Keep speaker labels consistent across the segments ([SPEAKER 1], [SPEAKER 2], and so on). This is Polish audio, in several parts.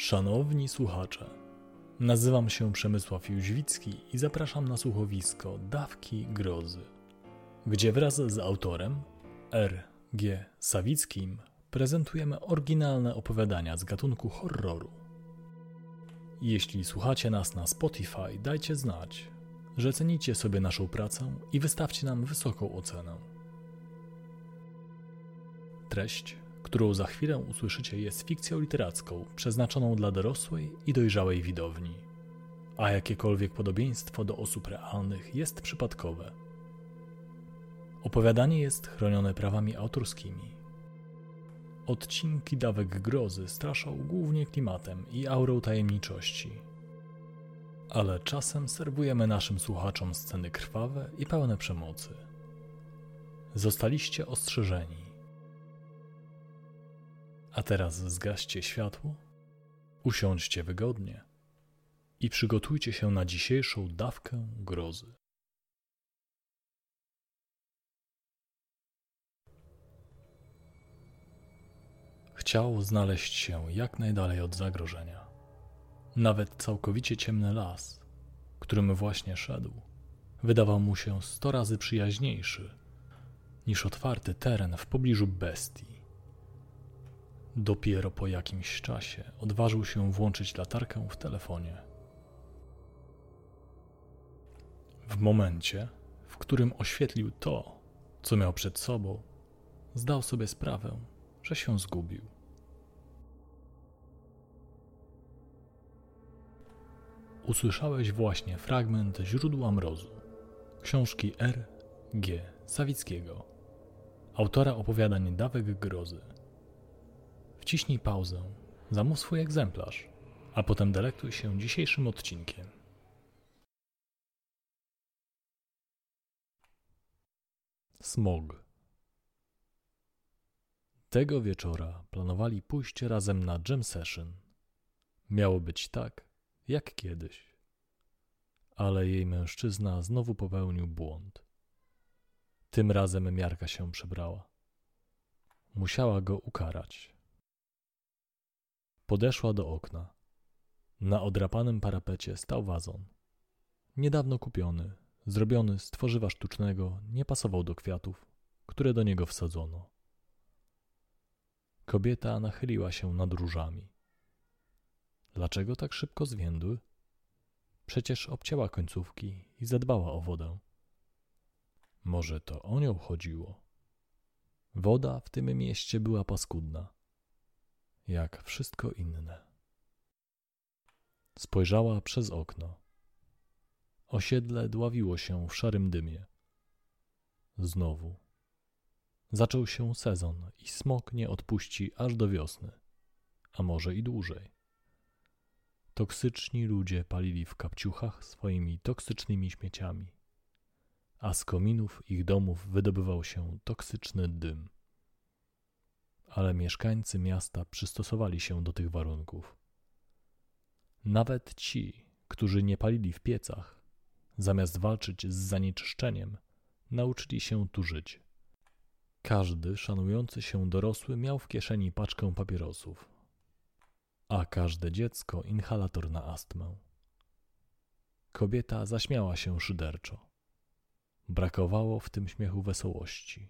[SPEAKER 1] Szanowni słuchacze, nazywam się Przemysław Jóźwicki i zapraszam na słuchowisko Dawki Grozy, gdzie wraz z autorem R. G. Sawickim prezentujemy oryginalne opowiadania z gatunku horroru. Jeśli słuchacie nas na Spotify, dajcie znać, że cenicie sobie naszą pracę i wystawcie nam wysoką ocenę. Treść którą za chwilę usłyszycie, jest fikcją literacką przeznaczoną dla dorosłej i dojrzałej widowni, a jakiekolwiek podobieństwo do osób realnych jest przypadkowe. Opowiadanie jest chronione prawami autorskimi. Odcinki dawek grozy straszą głównie klimatem i aurą tajemniczości. Ale czasem serwujemy naszym słuchaczom sceny krwawe i pełne przemocy. Zostaliście ostrzeżeni. A teraz zgaście światło, usiądźcie wygodnie i przygotujcie się na dzisiejszą dawkę grozy. Chciał znaleźć się jak najdalej od zagrożenia. Nawet całkowicie ciemny las, którym właśnie szedł, wydawał mu się sto razy przyjaźniejszy niż otwarty teren w pobliżu bestii. Dopiero po jakimś czasie odważył się włączyć latarkę w telefonie. W momencie, w którym oświetlił to, co miał przed sobą, zdał sobie sprawę, że się zgubił. Usłyszałeś właśnie fragment Źródła Mrozu, książki R. G. Sawickiego, autora opowiadań Dawek Grozy. Wciśnij pauzę, zamów swój egzemplarz, a potem delektuj się dzisiejszym odcinkiem. Smog. Tego wieczora planowali pójść razem na jam session. Miało być tak, jak kiedyś. Ale jej mężczyzna znowu popełnił błąd. Tym razem miarka się przebrała. Musiała go ukarać. Podeszła do okna. Na odrapanym parapecie stał wazon. Niedawno kupiony, zrobiony z tworzywa sztucznego, nie pasował do kwiatów, które do niego wsadzono. Kobieta nachyliła się nad różami. Dlaczego tak szybko zwiędły? Przecież obcięła końcówki i zadbała o wodę. Może to o nią chodziło. Woda w tym mieście była paskudna jak wszystko inne. Spojrzała przez okno. Osiedle dławiło się w szarym dymie. Znowu. Zaczął się sezon i smok nie odpuści aż do wiosny, a może i dłużej. Toksyczni ludzie palili w kapciuchach swoimi toksycznymi śmieciami, a z kominów ich domów wydobywał się toksyczny dym ale mieszkańcy miasta przystosowali się do tych warunków. Nawet ci, którzy nie palili w piecach, zamiast walczyć z zanieczyszczeniem, nauczyli się tu żyć. Każdy szanujący się dorosły miał w kieszeni paczkę papierosów, a każde dziecko inhalator na astmę. Kobieta zaśmiała się szyderczo. Brakowało w tym śmiechu wesołości.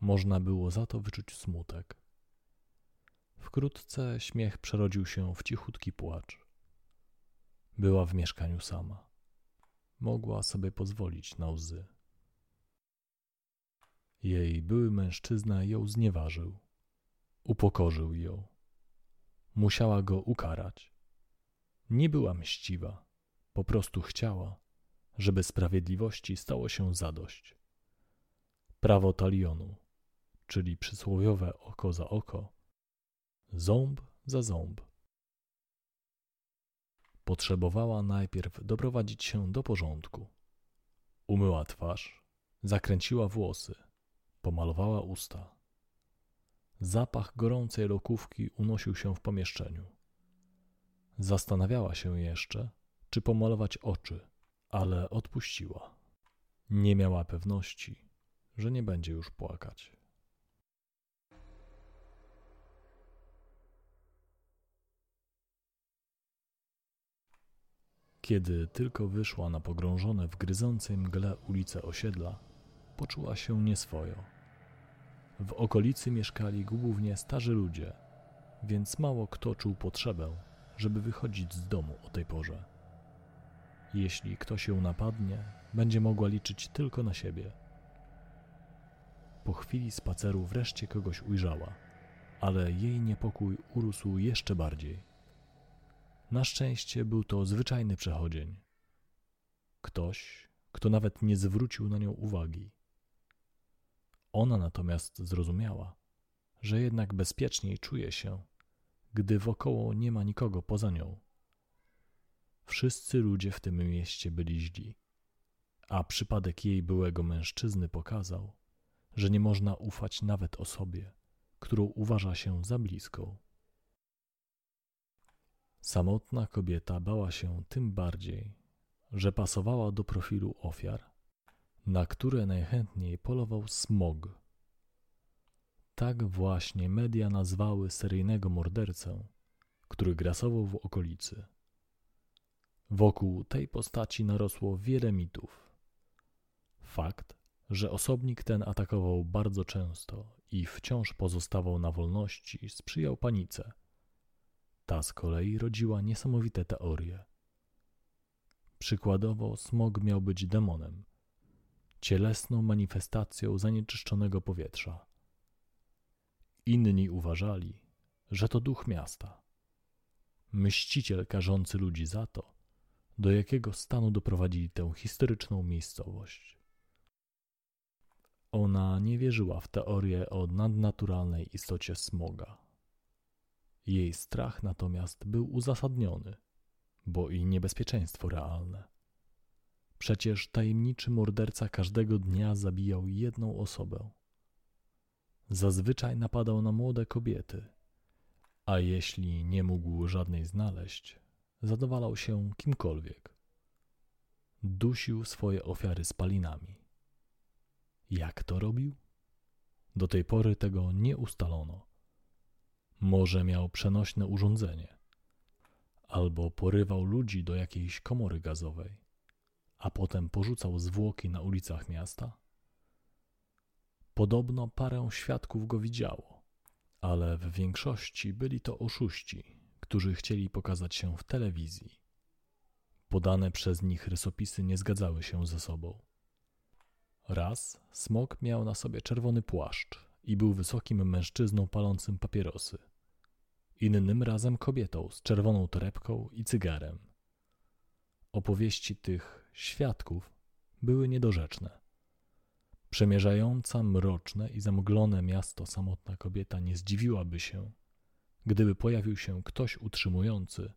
[SPEAKER 1] Można było za to wyczuć smutek. Wkrótce śmiech przerodził się w cichutki płacz. Była w mieszkaniu sama. Mogła sobie pozwolić na łzy. Jej były mężczyzna ją znieważył. Upokorzył ją. Musiała go ukarać. Nie była mściwa, po prostu chciała, żeby sprawiedliwości stało się zadość. Prawo talionu czyli przysłowiowe oko za oko, ząb za ząb. Potrzebowała najpierw doprowadzić się do porządku. Umyła twarz, zakręciła włosy, pomalowała usta. Zapach gorącej lokówki unosił się w pomieszczeniu. Zastanawiała się jeszcze, czy pomalować oczy, ale odpuściła. Nie miała pewności, że nie będzie już płakać. Kiedy tylko wyszła na pogrążone w gryzącej mgle ulice osiedla, poczuła się nieswojo. W okolicy mieszkali głównie starzy ludzie, więc mało kto czuł potrzebę, żeby wychodzić z domu o tej porze. Jeśli ktoś ją napadnie, będzie mogła liczyć tylko na siebie. Po chwili spaceru wreszcie kogoś ujrzała, ale jej niepokój urósł jeszcze bardziej. Na szczęście był to zwyczajny przechodzień. Ktoś, kto nawet nie zwrócił na nią uwagi. Ona natomiast zrozumiała, że jednak bezpieczniej czuje się, gdy wokoło nie ma nikogo poza nią. Wszyscy ludzie w tym mieście byli źli, a przypadek jej byłego mężczyzny pokazał, że nie można ufać nawet osobie, którą uważa się za bliską. Samotna kobieta bała się tym bardziej, że pasowała do profilu ofiar, na które najchętniej polował smog. Tak właśnie media nazwały seryjnego mordercę, który grasował w okolicy. Wokół tej postaci narosło wiele mitów. Fakt, że osobnik ten atakował bardzo często i wciąż pozostawał na wolności, sprzyjał panice. Ta z kolei rodziła niesamowite teorie. Przykładowo, smog miał być demonem, cielesną manifestacją zanieczyszczonego powietrza. Inni uważali, że to duch miasta, mściciel karzący ludzi za to, do jakiego stanu doprowadzili tę historyczną miejscowość. Ona nie wierzyła w teorię o nadnaturalnej istocie smoga. Jej strach natomiast był uzasadniony, bo i niebezpieczeństwo realne. Przecież tajemniczy morderca każdego dnia zabijał jedną osobę. Zazwyczaj napadał na młode kobiety, a jeśli nie mógł żadnej znaleźć, zadowalał się kimkolwiek. Dusił swoje ofiary spalinami. Jak to robił? Do tej pory tego nie ustalono. Może miał przenośne urządzenie, albo porywał ludzi do jakiejś komory gazowej, a potem porzucał zwłoki na ulicach miasta? Podobno parę świadków go widziało, ale w większości byli to oszuści, którzy chcieli pokazać się w telewizji. Podane przez nich rysopisy nie zgadzały się ze sobą. Raz smok miał na sobie czerwony płaszcz i był wysokim mężczyzną palącym papierosy. Innym razem kobietą z czerwoną torebką i cygarem. Opowieści tych świadków były niedorzeczne. Przemierzająca mroczne i zamglone miasto samotna kobieta nie zdziwiłaby się, gdyby pojawił się ktoś utrzymujący,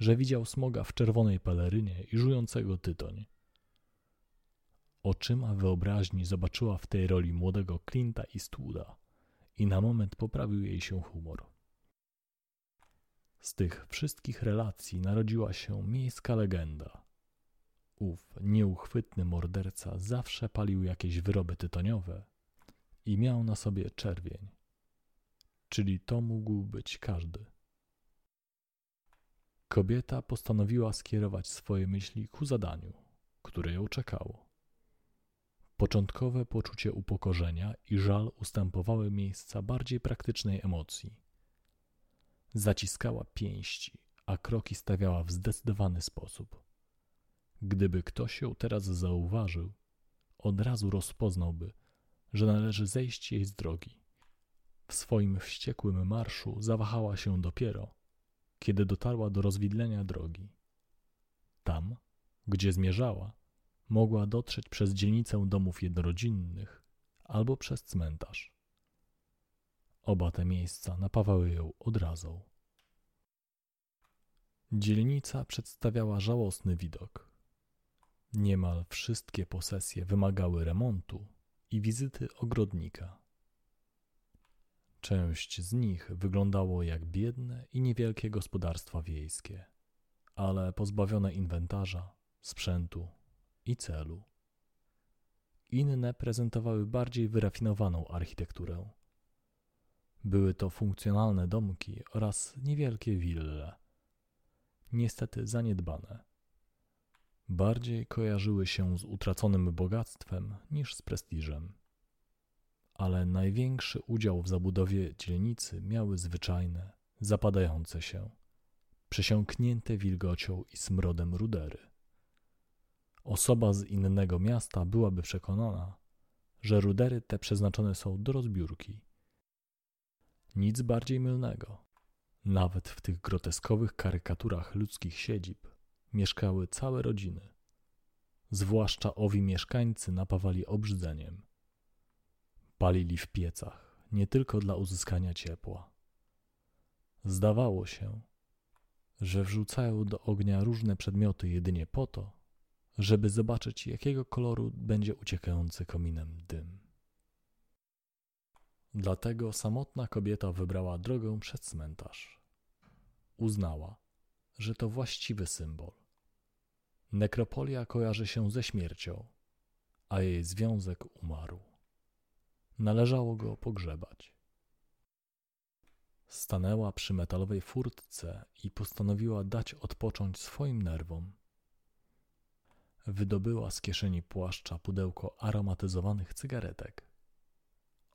[SPEAKER 1] że widział smoga w czerwonej pelerynie i żującego tytoń. Oczyma wyobraźni zobaczyła w tej roli młodego Clint'a i Stwooda i na moment poprawił jej się humor. Z tych wszystkich relacji narodziła się miejska legenda. Ów nieuchwytny morderca zawsze palił jakieś wyroby tytoniowe i miał na sobie czerwień czyli to mógł być każdy. Kobieta postanowiła skierować swoje myśli ku zadaniu, które ją czekało. Początkowe poczucie upokorzenia i żal ustępowały miejsca bardziej praktycznej emocji. Zaciskała pięści, a kroki stawiała w zdecydowany sposób. Gdyby ktoś ją teraz zauważył, od razu rozpoznałby, że należy zejść jej z drogi. W swoim wściekłym marszu zawahała się dopiero, kiedy dotarła do rozwidlenia drogi. Tam, gdzie zmierzała, mogła dotrzeć przez dzielnicę domów jednorodzinnych albo przez cmentarz. Oba te miejsca napawały ją odrazą. Dzielnica przedstawiała żałosny widok. Niemal wszystkie posesje wymagały remontu i wizyty ogrodnika. Część z nich wyglądało jak biedne i niewielkie gospodarstwa wiejskie, ale pozbawione inwentarza, sprzętu i celu. Inne prezentowały bardziej wyrafinowaną architekturę. Były to funkcjonalne domki oraz niewielkie wille, niestety zaniedbane. bardziej kojarzyły się z utraconym bogactwem niż z prestiżem. Ale największy udział w zabudowie dzielnicy miały zwyczajne, zapadające się, przesiąknięte wilgocią i smrodem rudery. Osoba z innego miasta byłaby przekonana, że rudery te przeznaczone są do rozbiórki. Nic bardziej mylnego. Nawet w tych groteskowych karykaturach ludzkich siedzib mieszkały całe rodziny. Zwłaszcza owi mieszkańcy napawali obrzydzeniem. Palili w piecach, nie tylko dla uzyskania ciepła. Zdawało się, że wrzucają do ognia różne przedmioty jedynie po to, żeby zobaczyć, jakiego koloru będzie uciekający kominem dym. Dlatego samotna kobieta wybrała drogę przez cmentarz. Uznała, że to właściwy symbol. Nekropolia kojarzy się ze śmiercią, a jej związek umarł. Należało go pogrzebać. Stanęła przy metalowej furtce i postanowiła dać odpocząć swoim nerwom. Wydobyła z kieszeni płaszcza pudełko aromatyzowanych cygaretek.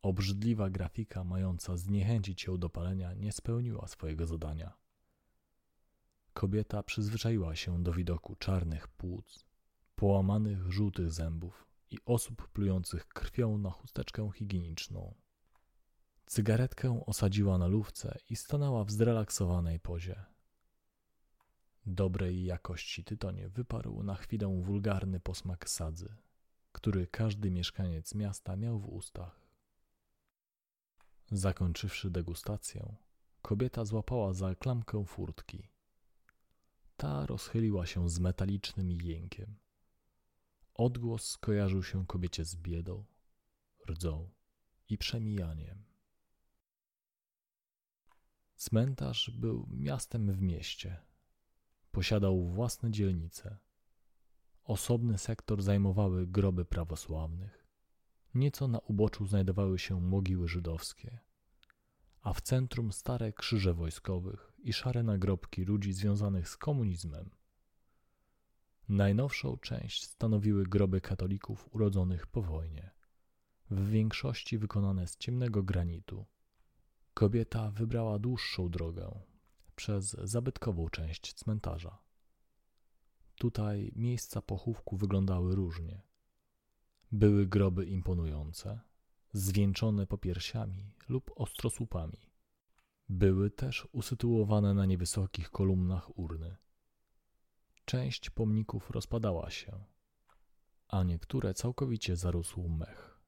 [SPEAKER 1] Obrzydliwa grafika, mająca zniechęcić ją do palenia, nie spełniła swojego zadania. Kobieta przyzwyczaiła się do widoku czarnych płuc, połamanych żółtych zębów i osób plujących krwią na chusteczkę higieniczną. Cygaretkę osadziła na lówce i stanęła w zrelaksowanej pozie. Dobrej jakości tytonie wyparł na chwilę wulgarny posmak sadzy, który każdy mieszkaniec miasta miał w ustach. Zakończywszy degustację, kobieta złapała za klamkę furtki. Ta rozchyliła się z metalicznym jękiem. Odgłos skojarzył się kobiecie z biedą, rdzą i przemijaniem. Cmentarz był miastem w mieście. Posiadał własne dzielnice. Osobny sektor zajmowały groby prawosławnych. Nieco na uboczu znajdowały się mogiły żydowskie, a w centrum stare krzyże wojskowych i szare nagrobki ludzi związanych z komunizmem. Najnowszą część stanowiły groby katolików urodzonych po wojnie, w większości wykonane z ciemnego granitu. Kobieta wybrała dłuższą drogę przez zabytkową część cmentarza. Tutaj miejsca pochówku wyglądały różnie. Były groby imponujące, zwieńczone popiersiami lub ostrosłupami. Były też usytuowane na niewysokich kolumnach urny. Część pomników rozpadała się, a niektóre całkowicie zarósł mech.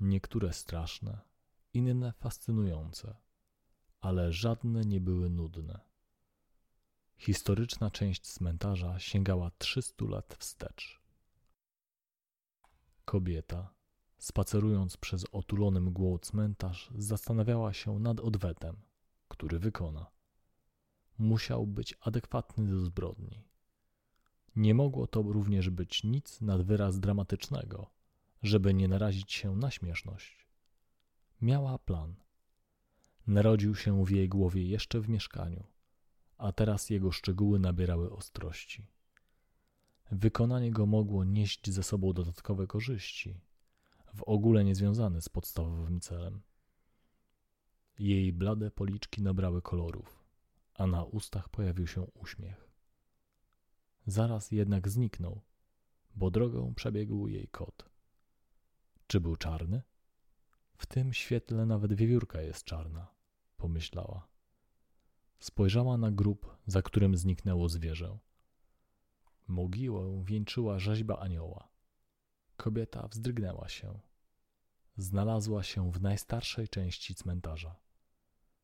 [SPEAKER 1] Niektóre straszne, inne fascynujące, ale żadne nie były nudne. Historyczna część cmentarza sięgała 300 lat wstecz. Kobieta, spacerując przez otulony mgłą cmentarz, zastanawiała się nad odwetem, który wykona. Musiał być adekwatny do zbrodni. Nie mogło to również być nic nad wyraz dramatycznego, żeby nie narazić się na śmieszność. Miała plan. Narodził się w jej głowie jeszcze w mieszkaniu, a teraz jego szczegóły nabierały ostrości. Wykonanie go mogło nieść ze sobą dodatkowe korzyści, w ogóle niezwiązane z podstawowym celem. Jej blade policzki nabrały kolorów, a na ustach pojawił się uśmiech. Zaraz jednak zniknął, bo drogą przebiegł jej kot. Czy był czarny? W tym świetle nawet wiewiórka jest czarna, pomyślała. Spojrzała na grób, za którym zniknęło zwierzę. Mogiłę wieńczyła rzeźba anioła. Kobieta wzdrygnęła się. Znalazła się w najstarszej części cmentarza.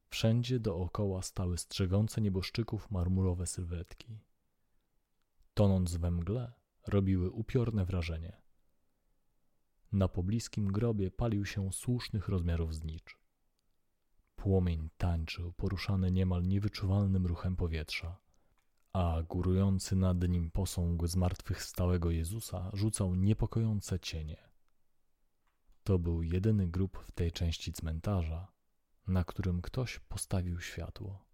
[SPEAKER 1] Wszędzie dookoła stały strzegące nieboszczyków marmurowe sylwetki. Tonąc we mgle, robiły upiorne wrażenie. Na pobliskim grobie palił się słusznych rozmiarów znicz. Płomień tańczył, poruszany niemal niewyczuwalnym ruchem powietrza, a górujący nad nim posąg zmartwychwstałego Jezusa rzucał niepokojące cienie. To był jedyny grób w tej części cmentarza, na którym ktoś postawił światło.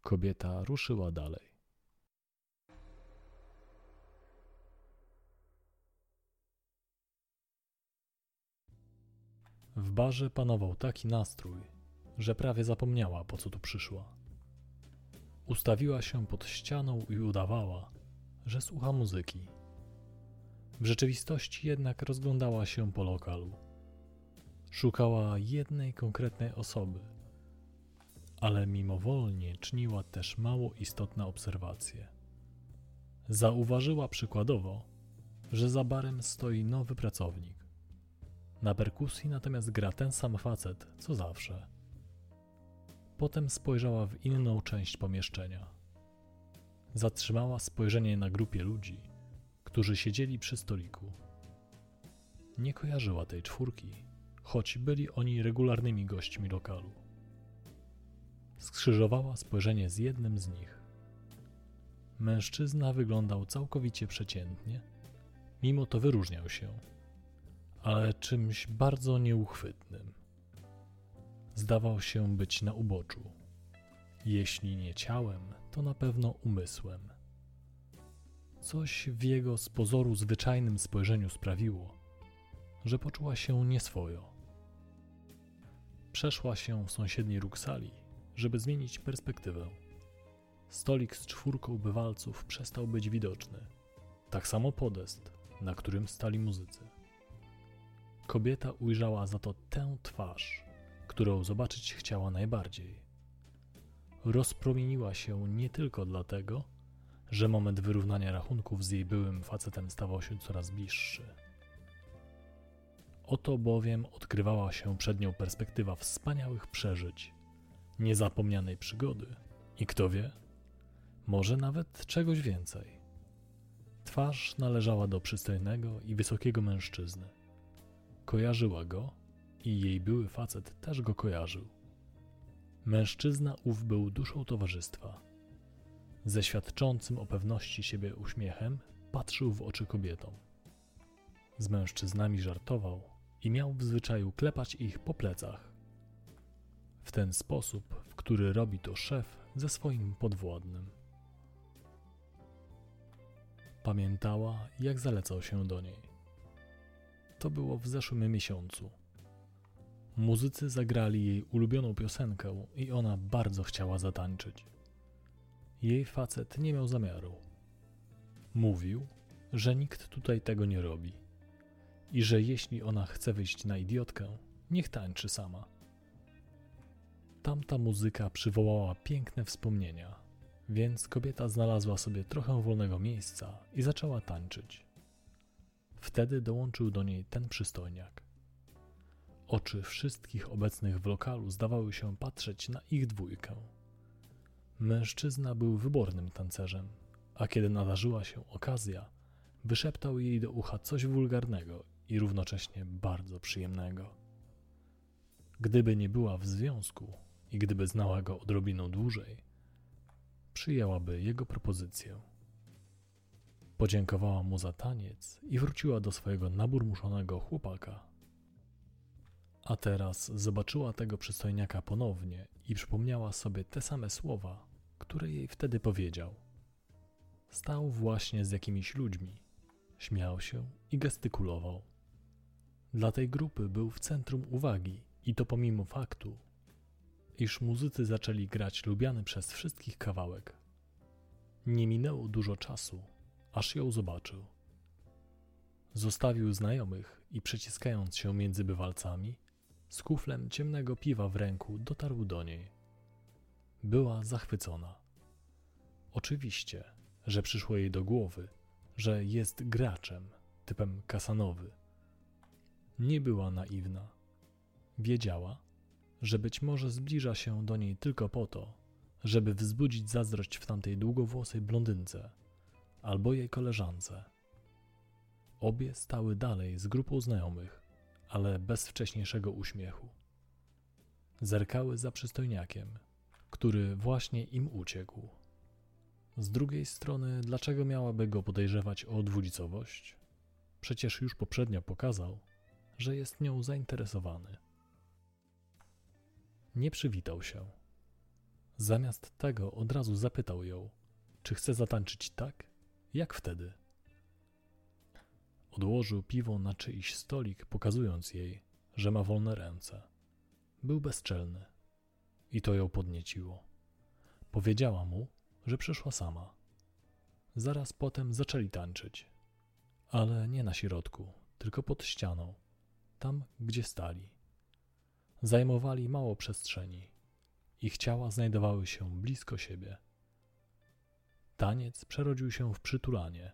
[SPEAKER 1] Kobieta ruszyła dalej. W barze panował taki nastrój, że prawie zapomniała, po co tu przyszła. Ustawiła się pod ścianą i udawała, że słucha muzyki. W rzeczywistości jednak rozglądała się po lokalu. Szukała jednej konkretnej osoby, ale mimowolnie czyniła też mało istotne obserwacje. Zauważyła przykładowo, że za barem stoi nowy pracownik. Na perkusji natomiast gra ten sam facet, co zawsze. Potem spojrzała w inną część pomieszczenia. Zatrzymała spojrzenie na grupie ludzi, którzy siedzieli przy stoliku. Nie kojarzyła tej czwórki, choć byli oni regularnymi gośćmi lokalu. Skrzyżowała spojrzenie z jednym z nich. Mężczyzna wyglądał całkowicie przeciętnie, mimo to wyróżniał się, ale czymś bardzo nieuchwytnym. Zdawał się być na uboczu. Jeśli nie ciałem, to na pewno umysłem. Coś w jego z pozoru zwyczajnym spojrzeniu sprawiło, że poczuła się nieswojo. Przeszła się w sąsiedni róg sali, żeby zmienić perspektywę. Stolik z czwórką bywalców przestał być widoczny. Tak samo podest, na którym stali muzycy. Kobieta ujrzała za to tę twarz, którą zobaczyć chciała najbardziej. Rozpromieniła się nie tylko dlatego, że moment wyrównania rachunków z jej byłym facetem stawał się coraz bliższy. Oto bowiem odkrywała się przed nią perspektywa wspaniałych przeżyć, niezapomnianej przygody i kto wie, może nawet czegoś więcej. Twarz należała do przystojnego i wysokiego mężczyzny. Kojarzyła go i jej były facet też go kojarzył. Mężczyzna ów był duszą towarzystwa. Ze świadczącym o pewności siebie uśmiechem patrzył w oczy kobietom. Z mężczyznami żartował i miał w zwyczaju klepać ich po plecach. W ten sposób, w który robi to szef ze swoim podwładnym. Pamiętała, jak zalecał się do niej. To było w zeszłym miesiącu. Muzycy zagrali jej ulubioną piosenkę i ona bardzo chciała zatańczyć. Jej facet nie miał zamiaru. Mówił, że nikt tutaj tego nie robi i że jeśli ona chce wyjść na idiotkę, niech tańczy sama. Tamta muzyka przywołała piękne wspomnienia, więc kobieta znalazła sobie trochę wolnego miejsca i zaczęła tańczyć. Wtedy dołączył do niej ten przystojniak. Oczy wszystkich obecnych w lokalu zdawały się patrzeć na ich dwójkę. Mężczyzna był wybornym tancerzem, a kiedy nadarzyła się okazja, wyszeptał jej do ucha coś wulgarnego i równocześnie bardzo przyjemnego. Gdyby nie była w związku i gdyby znała go odrobinę dłużej, przyjęłaby jego propozycję. Podziękowała mu za taniec i wróciła do swojego naburmuszonego chłopaka. A teraz zobaczyła tego przystojniaka ponownie i przypomniała sobie te same słowa, które jej wtedy powiedział. Stał właśnie z jakimiś ludźmi, śmiał się i gestykulował. Dla tej grupy był w centrum uwagi i to pomimo faktu, iż muzycy zaczęli grać lubiany przez wszystkich kawałek. Nie minęło dużo czasu, aż ją zobaczył. Zostawił znajomych i przeciskając się między bywalcami, z kuflem ciemnego piwa w ręku dotarł do niej. Była zachwycona. Oczywiście, że przyszło jej do głowy, że jest graczem typem kasanowy. Nie była naiwna. Wiedziała, że być może zbliża się do niej tylko po to, żeby wzbudzić zazdrość w tamtej długowłosej blondynce albo jej koleżance. Obie stały dalej z grupą znajomych, ale bez wcześniejszego uśmiechu. Zerkały za przystojniakiem, który właśnie im uciekł. Z drugiej strony, dlaczego miałaby go podejrzewać o dwulicowość? Przecież już poprzednio pokazał, że jest nią zainteresowany. Nie przywitał się. Zamiast tego od razu zapytał ją, czy chce zatańczyć tak, jak wtedy. Odłożył piwo na czyjś stolik, pokazując jej, że ma wolne ręce. Był bezczelny i to ją podnieciło. Powiedziała mu, że przyszła sama. Zaraz potem zaczęli tańczyć, ale nie na środku, tylko pod ścianą, tam gdzie stali. Zajmowali mało przestrzeni. Ich ciała znajdowały się blisko siebie. Taniec przerodził się w przytulanie,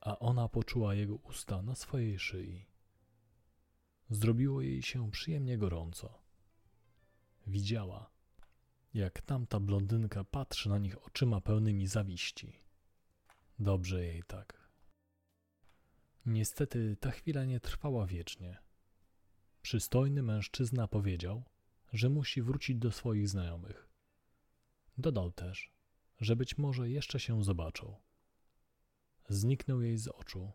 [SPEAKER 1] a ona poczuła jego usta na swojej szyi. Zrobiło jej się przyjemnie gorąco. Widziała, jak tamta blondynka patrzy na nich oczyma pełnymi zawiści. Dobrze jej tak. Niestety ta chwila nie trwała wiecznie. Przystojny mężczyzna powiedział, że musi wrócić do swoich znajomych. Dodał też, że być może jeszcze się zobaczą. Zniknął jej z oczu,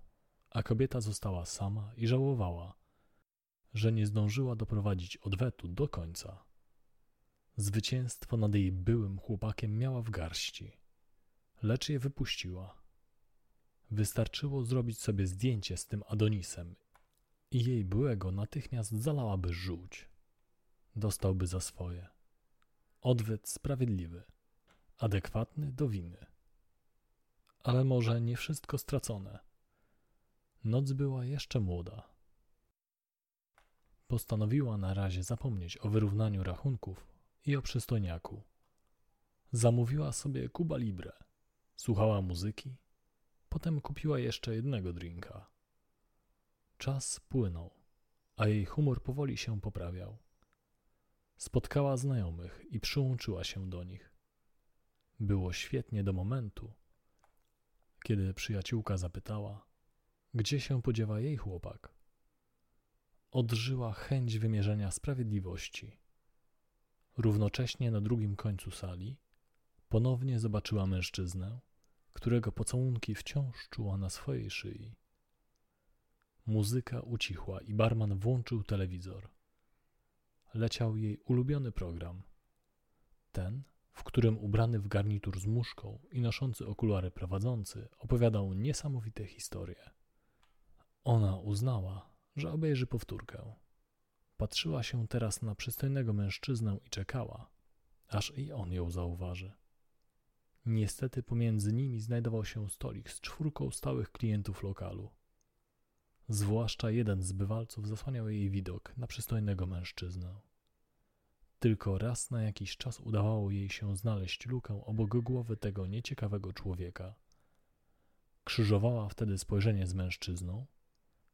[SPEAKER 1] a kobieta została sama i żałowała, że nie zdążyła doprowadzić odwetu do końca. Zwycięstwo nad jej byłym chłopakiem miała w garści, lecz je wypuściła. Wystarczyło zrobić sobie zdjęcie z tym Adonisem i jej byłego natychmiast zalałaby żółć. Dostałby za swoje. Odwet sprawiedliwy, adekwatny do winy. Ale może nie wszystko stracone. Noc była jeszcze młoda. Postanowiła na razie zapomnieć o wyrównaniu rachunków i o przystojniaku. Zamówiła sobie Cuba Libre, słuchała muzyki, potem kupiła jeszcze jednego drinka. Czas płynął, a jej humor powoli się poprawiał. Spotkała znajomych i przyłączyła się do nich. Było świetnie do momentu, kiedy przyjaciółka zapytała, gdzie się podziewa jej chłopak. Odżyła chęć wymierzenia sprawiedliwości. Równocześnie na drugim końcu sali ponownie zobaczyła mężczyznę, którego pocałunki wciąż czuła na swojej szyi. Muzyka ucichła i barman włączył telewizor. Leciał jej ulubiony program. Ten, w którym ubrany w garnitur z muszką i noszący okulary prowadzący opowiadał niesamowite historie. Ona uznała, że obejrzy powtórkę. Patrzyła się teraz na przystojnego mężczyznę i czekała, aż i on ją zauważy. Niestety pomiędzy nimi znajdował się stolik z czwórką stałych klientów lokalu. Zwłaszcza jeden z bywalców zasłaniał jej widok na przystojnego mężczyznę. Tylko raz na jakiś czas udawało jej się znaleźć lukę obok głowy tego nieciekawego człowieka. Krzyżowała wtedy spojrzenie z mężczyzną,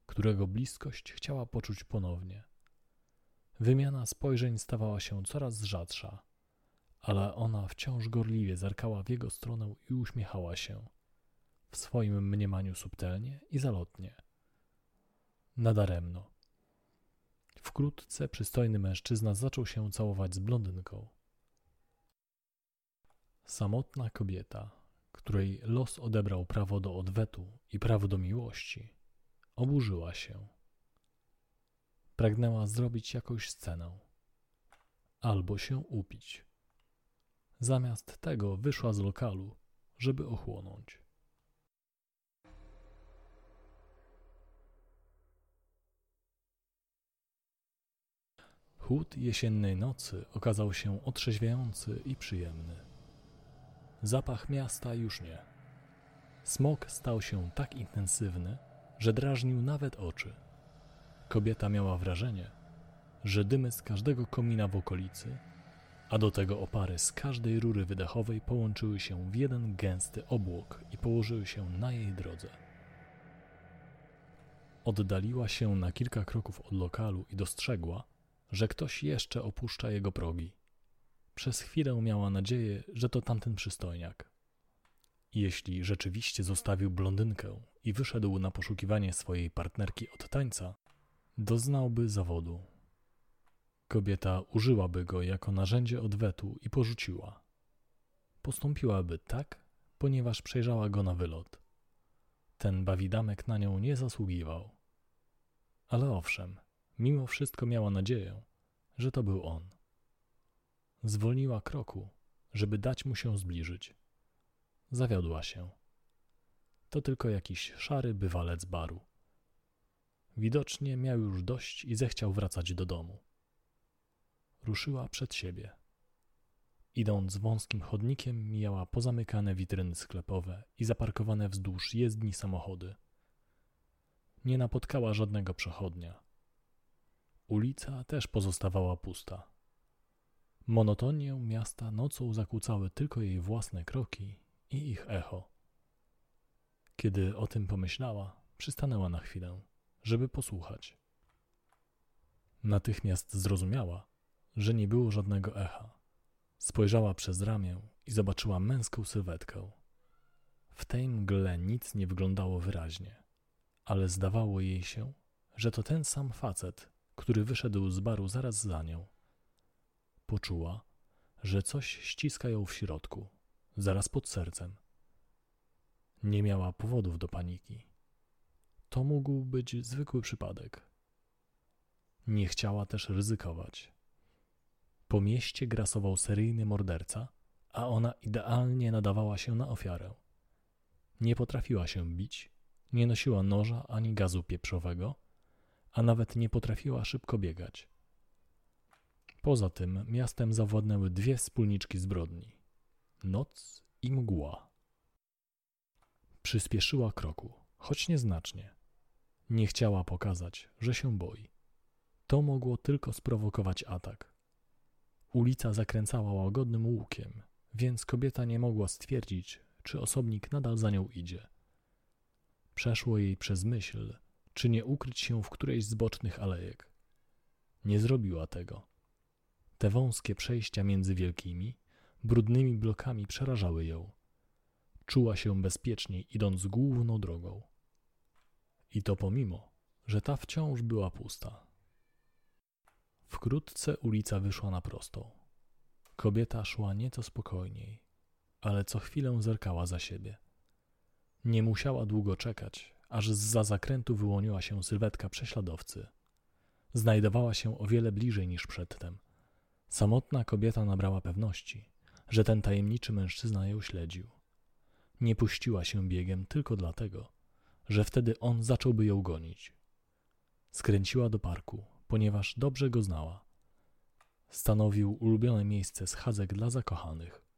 [SPEAKER 1] którego bliskość chciała poczuć ponownie. Wymiana spojrzeń stawała się coraz rzadsza, ale ona wciąż gorliwie zerkała w jego stronę i uśmiechała się, w swoim mniemaniu subtelnie i zalotnie. Nadaremno. Wkrótce przystojny mężczyzna zaczął się całować z blondynką. Samotna kobieta, której los odebrał prawo do odwetu i prawo do miłości, oburzyła się. Pragnęła zrobić jakąś scenę albo się upić. Zamiast tego wyszła z lokalu, żeby ochłonąć. Chłód jesiennej nocy okazał się otrzeźwiający i przyjemny. Zapach miasta już nie. Smok stał się tak intensywny, że drażnił nawet oczy. Kobieta miała wrażenie, że dymy z każdego komina w okolicy, a do tego opary z każdej rury wydechowej połączyły się w jeden gęsty obłok i położyły się na jej drodze. Oddaliła się na kilka kroków od lokalu i dostrzegła, że ktoś jeszcze opuszcza jego progi. Przez chwilę miała nadzieję, że to tamten przystojniak. Jeśli rzeczywiście zostawił blondynkę i wyszedł na poszukiwanie swojej partnerki od tańca, doznałby zawodu. Kobieta użyłaby go jako narzędzie odwetu i porzuciła. Postąpiłaby tak, ponieważ przejrzała go na wylot. Ten bawidamek na nią nie zasługiwał. Ale owszem, mimo wszystko miała nadzieję, że to był on. Zwolniła kroku, żeby dać mu się zbliżyć. Zawiodła się. To tylko jakiś szary bywalec baru. Widocznie miał już dość i zechciał wracać do domu. Ruszyła przed siebie. Idąc wąskim chodnikiem, mijała pozamykane witryny sklepowe i zaparkowane wzdłuż jezdni samochody. Nie napotkała żadnego przechodnia. Ulica też pozostawała pusta. Monotonię miasta nocą zakłócały tylko jej własne kroki i ich echo. Kiedy o tym pomyślała, przystanęła na chwilę, żeby posłuchać. Natychmiast zrozumiała, że nie było żadnego echa. Spojrzała przez ramię i zobaczyła męską sylwetkę. W tej mgle nic nie wyglądało wyraźnie, ale zdawało jej się, że to ten sam facet, który wyszedł z baru zaraz za nią. Poczuła, że coś ściska ją w środku, zaraz pod sercem. Nie miała powodów do paniki. To mógł być zwykły przypadek. Nie chciała też ryzykować. Po mieście grasował seryjny morderca, a ona idealnie nadawała się na ofiarę. Nie potrafiła się bić, nie nosiła noża ani gazu pieprzowego, a nawet nie potrafiła szybko biegać. Poza tym miastem zawładnęły dwie wspólniczki zbrodni noc i mgła. Przyspieszyła kroku, choć nieznacznie. Nie chciała pokazać, że się boi. To mogło tylko sprowokować atak. Ulica zakręcała łagodnym łukiem, więc kobieta nie mogła stwierdzić, czy osobnik nadal za nią idzie. Przeszło jej przez myśl, czy nie ukryć się w którejś z bocznych alejek. Nie zrobiła tego. Te wąskie przejścia między wielkimi, brudnymi blokami przerażały ją. Czuła się bezpieczniej idąc główną drogą. I to pomimo, że ta wciąż była pusta. Wkrótce ulica wyszła na prostą. Kobieta szła nieco spokojniej, ale co chwilę zerkała za siebie. Nie musiała długo czekać, aż z za zakrętu wyłoniła się sylwetka prześladowcy. Znajdowała się o wiele bliżej niż przedtem. Samotna kobieta nabrała pewności, że ten tajemniczy mężczyzna ją śledził. Nie puściła się biegiem tylko dlatego, że wtedy on zacząłby ją gonić. Skręciła do parku, ponieważ dobrze go znała. Stanowił ulubione miejsce schadzek dla zakochanych.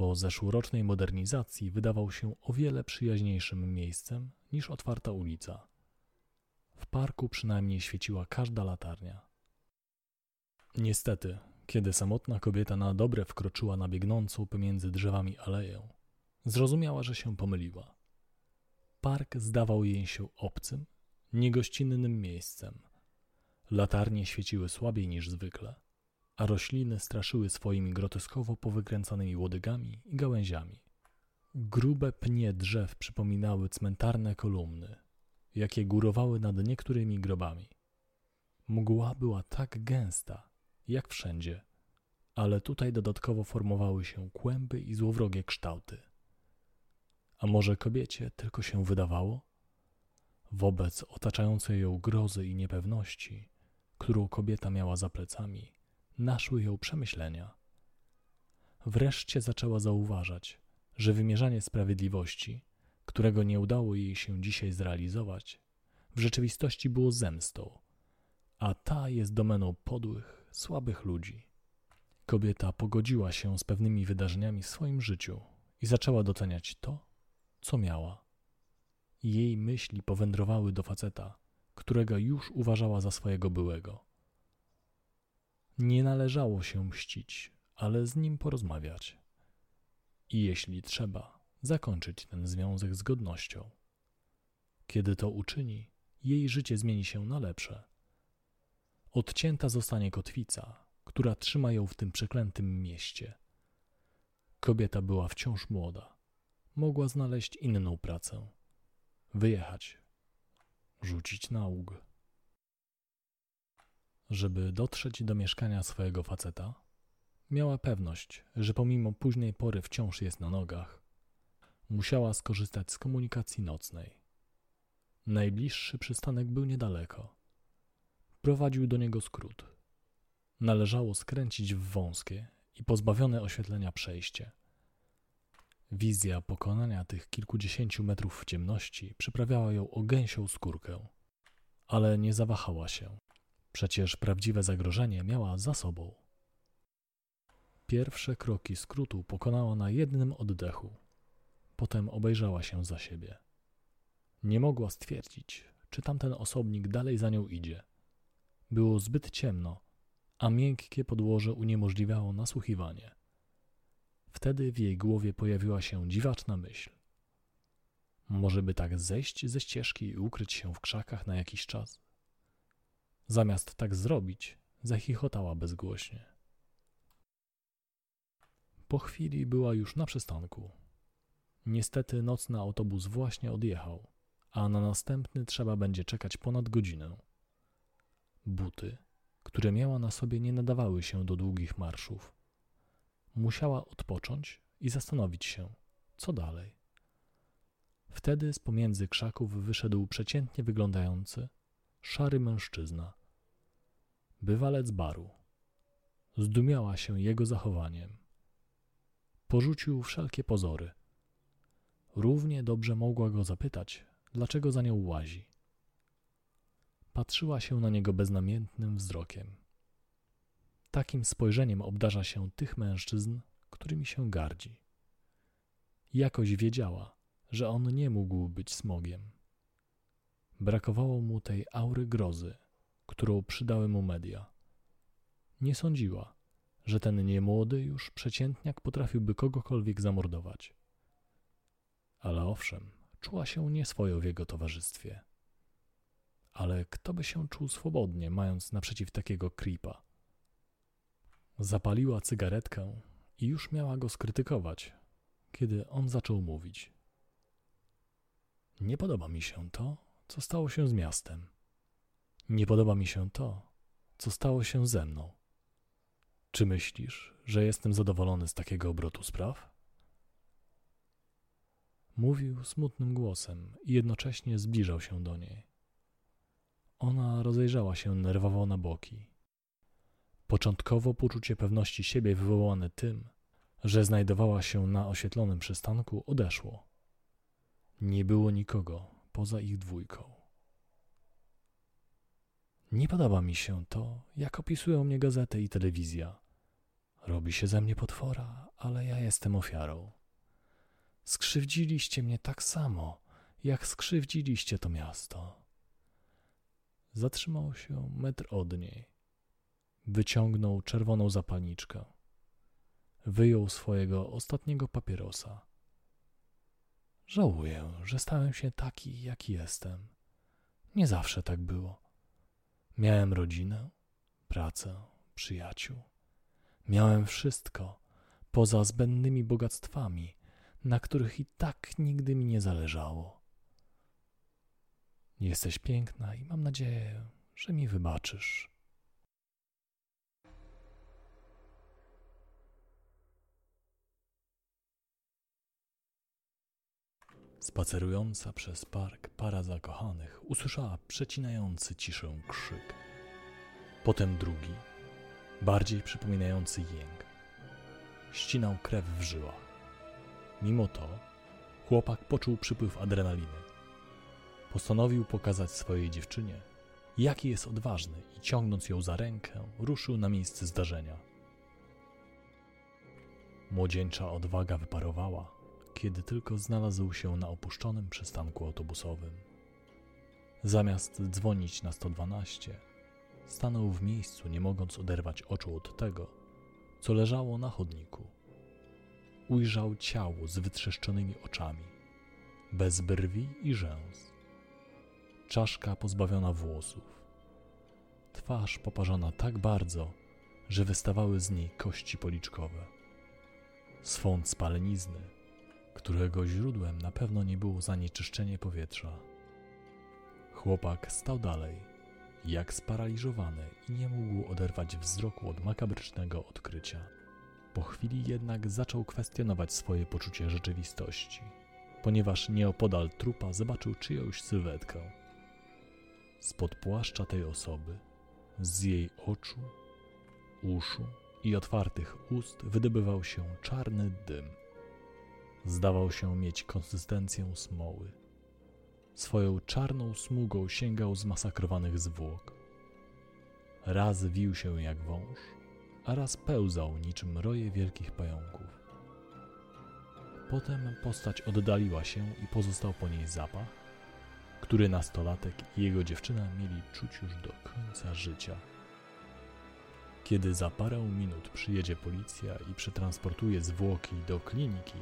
[SPEAKER 1] Po zeszłorocznej modernizacji wydawał się o wiele przyjaźniejszym miejscem niż otwarta ulica. W parku przynajmniej świeciła każda latarnia. Niestety, kiedy samotna kobieta na dobre wkroczyła na biegnącą pomiędzy drzewami aleję, zrozumiała, że się pomyliła. Park zdawał jej się obcym, niegościnnym miejscem. Latarnie świeciły słabiej niż zwykle, a rośliny straszyły swoimi groteskowo powykręcanymi łodygami i gałęziami. Grube pnie drzew przypominały cmentarne kolumny, jakie górowały nad niektórymi grobami. Mgła była tak gęsta, jak wszędzie, ale tutaj dodatkowo formowały się kłęby i złowrogie kształty. A może kobiecie tylko się wydawało? Wobec otaczającej ją grozy i niepewności, którą kobieta miała za plecami, naszły ją przemyślenia. Wreszcie zaczęła zauważać, że wymierzanie sprawiedliwości, którego nie udało jej się dzisiaj zrealizować, w rzeczywistości było zemstą, a ta jest domeną podłych, słabych ludzi. Kobieta pogodziła się z pewnymi wydarzeniami w swoim życiu i zaczęła doceniać to, co miała. Jej myśli powędrowały do faceta, którego już uważała za swojego byłego. Nie należało się mścić, ale z nim porozmawiać. I jeśli trzeba, zakończyć ten związek z godnością. Kiedy to uczyni, jej życie zmieni się na lepsze. Odcięta zostanie kotwica, która trzyma ją w tym przeklętym mieście. Kobieta była wciąż młoda mogła znaleźć inną pracę, wyjechać, rzucić nauk. Żeby dotrzeć do mieszkania swojego faceta, miała pewność, że pomimo późnej pory wciąż jest na nogach, musiała skorzystać z komunikacji nocnej. Najbliższy przystanek był niedaleko. Prowadził do niego skrót. Należało skręcić w wąskie i pozbawione oświetlenia przejście. Wizja pokonania tych kilkudziesięciu metrów w ciemności przyprawiała ją o gęsią skórkę. ale nie zawahała się. Przecież prawdziwe zagrożenie miała za sobą. Pierwsze kroki skrótu pokonała na jednym oddechu. Potem obejrzała się za siebie. Nie mogła stwierdzić, czy tamten osobnik dalej za nią idzie. Było zbyt ciemno, a miękkie podłoże uniemożliwiało nasłuchiwanie. Wtedy w jej głowie pojawiła się dziwaczna myśl. Może by tak zejść ze ścieżki i ukryć się w krzakach na jakiś czas? Zamiast tak zrobić, zachichotała bezgłośnie. Po chwili była już na przystanku. Niestety nocny autobus właśnie odjechał, a na następny trzeba będzie czekać ponad godzinę. Buty, które miała na sobie, nie nadawały się do długich marszów. Musiała odpocząć i zastanowić się, co dalej. Wtedy z pomiędzy krzaków wyszedł przeciętnie wyglądający, szary mężczyzna. Bywalec baru. Zdumiała się jego zachowaniem. Porzucił wszelkie pozory. Równie dobrze mogła go zapytać, dlaczego za nią łazi. Patrzyła się na niego beznamiętnym wzrokiem. Takim spojrzeniem obdarza się tych mężczyzn, którymi się gardzi. Jakoś wiedziała, że on nie mógł być smogiem. Brakowało mu tej aury grozy, którą przydały mu media. Nie sądziła, że ten niemłody już przeciętniak potrafiłby kogokolwiek zamordować. Ale owszem, czuła się nieswojo w jego towarzystwie. Ale kto by się czuł swobodnie, mając naprzeciw takiego creepa? Zapaliła cygaretkę i już miała go skrytykować, kiedy on zaczął mówić. Nie podoba mi się to, co stało się z miastem. Nie podoba mi się to, co stało się ze mną. Czy myślisz, że jestem zadowolony z takiego obrotu spraw? Mówił smutnym głosem i jednocześnie zbliżał się do niej. Ona rozejrzała się nerwowo na boki. Początkowo poczucie pewności siebie wywołane tym, że znajdowała się na oświetlonym przystanku, odeszło. Nie było nikogo poza ich dwójką. Nie podoba mi się to, jak opisują mnie gazety i telewizja. Robi się ze mnie potwora, ale ja jestem ofiarą. Skrzywdziliście mnie tak samo, jak skrzywdziliście to miasto. Zatrzymał się metr od niej. Wyciągnął czerwoną zapalniczkę. Wyjął swojego ostatniego papierosa. Żałuję, że stałem się taki, jaki jestem. Nie zawsze tak było. Miałem rodzinę, pracę, przyjaciół. Miałem wszystko, poza zbędnymi bogactwami, na których i tak nigdy mi nie zależało. Jesteś piękna i mam nadzieję, że mi wybaczysz. Spacerująca przez park para zakochanych usłyszała przecinający ciszę krzyk. Potem drugi, bardziej przypominający jęk. Ścinał krew w żyłach. Mimo to chłopak poczuł przypływ adrenaliny. Postanowił pokazać swojej dziewczynie, jaki jest odważny i ciągnąc ją za rękę, ruszył na miejsce zdarzenia. Młodzieńcza odwaga wyparowała, kiedy tylko znalazł się na opuszczonym przystanku autobusowym. Zamiast dzwonić na 112, stanął w miejscu, nie mogąc oderwać oczu od tego, co leżało na chodniku. Ujrzał ciało z wytrzeszczonymi oczami, bez brwi i rzęs. Czaszka pozbawiona włosów. Twarz poparzona tak bardzo, że wystawały z niej kości policzkowe. Swąd spalenizny, którego źródłem na pewno nie było zanieczyszczenie powietrza. Chłopak stał dalej, jak sparaliżowany i nie mógł oderwać wzroku od makabrycznego odkrycia. Po chwili jednak zaczął kwestionować swoje poczucie rzeczywistości, ponieważ nieopodal trupa zobaczył czyjąś sylwetkę. Spod płaszcza tej osoby, z jej oczu, uszu i otwartych ust wydobywał się czarny dym. Zdawał się mieć konsystencję smoły. swoją czarną smugą sięgał zmasakrowanych zwłok. Raz wił się jak wąż, a raz pełzał niczym roje wielkich pająków. Potem postać oddaliła się i pozostał po niej zapach, który nastolatek i jego dziewczyna mieli czuć już do końca życia. Kiedy za parę minut przyjedzie policja i przetransportuje zwłoki do kliniki,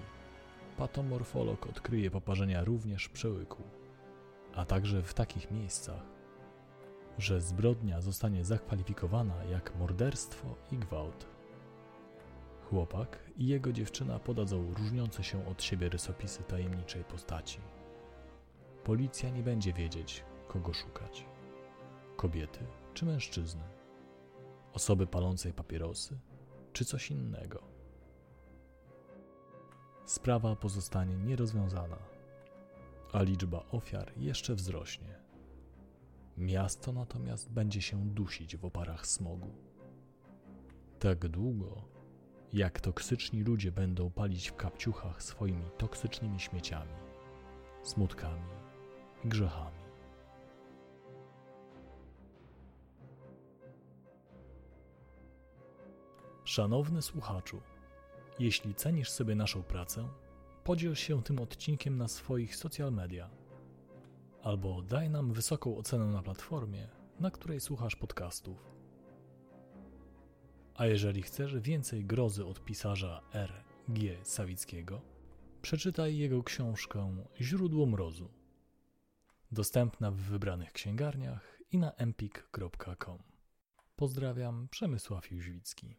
[SPEAKER 1] patomorfolog odkryje poparzenia również przełyku, a także w takich miejscach, że zbrodnia zostanie zakwalifikowana jak morderstwo i gwałt. Chłopak i jego dziewczyna podadzą różniące się od siebie rysopisy tajemniczej postaci. Policja nie będzie wiedzieć, kogo szukać: kobiety czy mężczyzny, osoby palącej papierosy czy coś innego. Sprawa pozostanie nierozwiązana, a liczba ofiar jeszcze wzrośnie. Miasto natomiast będzie się dusić w oparach smogu. Tak długo, jak toksyczni ludzie będą palić w kapciuchach swoimi toksycznymi śmieciami, smutkami i grzechami. Szanowny słuchaczu, jeśli cenisz sobie naszą pracę, podziel się tym odcinkiem na swoich social media albo daj nam wysoką ocenę na platformie, na której słuchasz podcastów. A jeżeli chcesz więcej grozy od pisarza R. G. Sawickiego, przeczytaj jego książkę Źródło mrozu. Dostępna w wybranych księgarniach i na empik.com. Pozdrawiam, Przemysław Jóźwicki.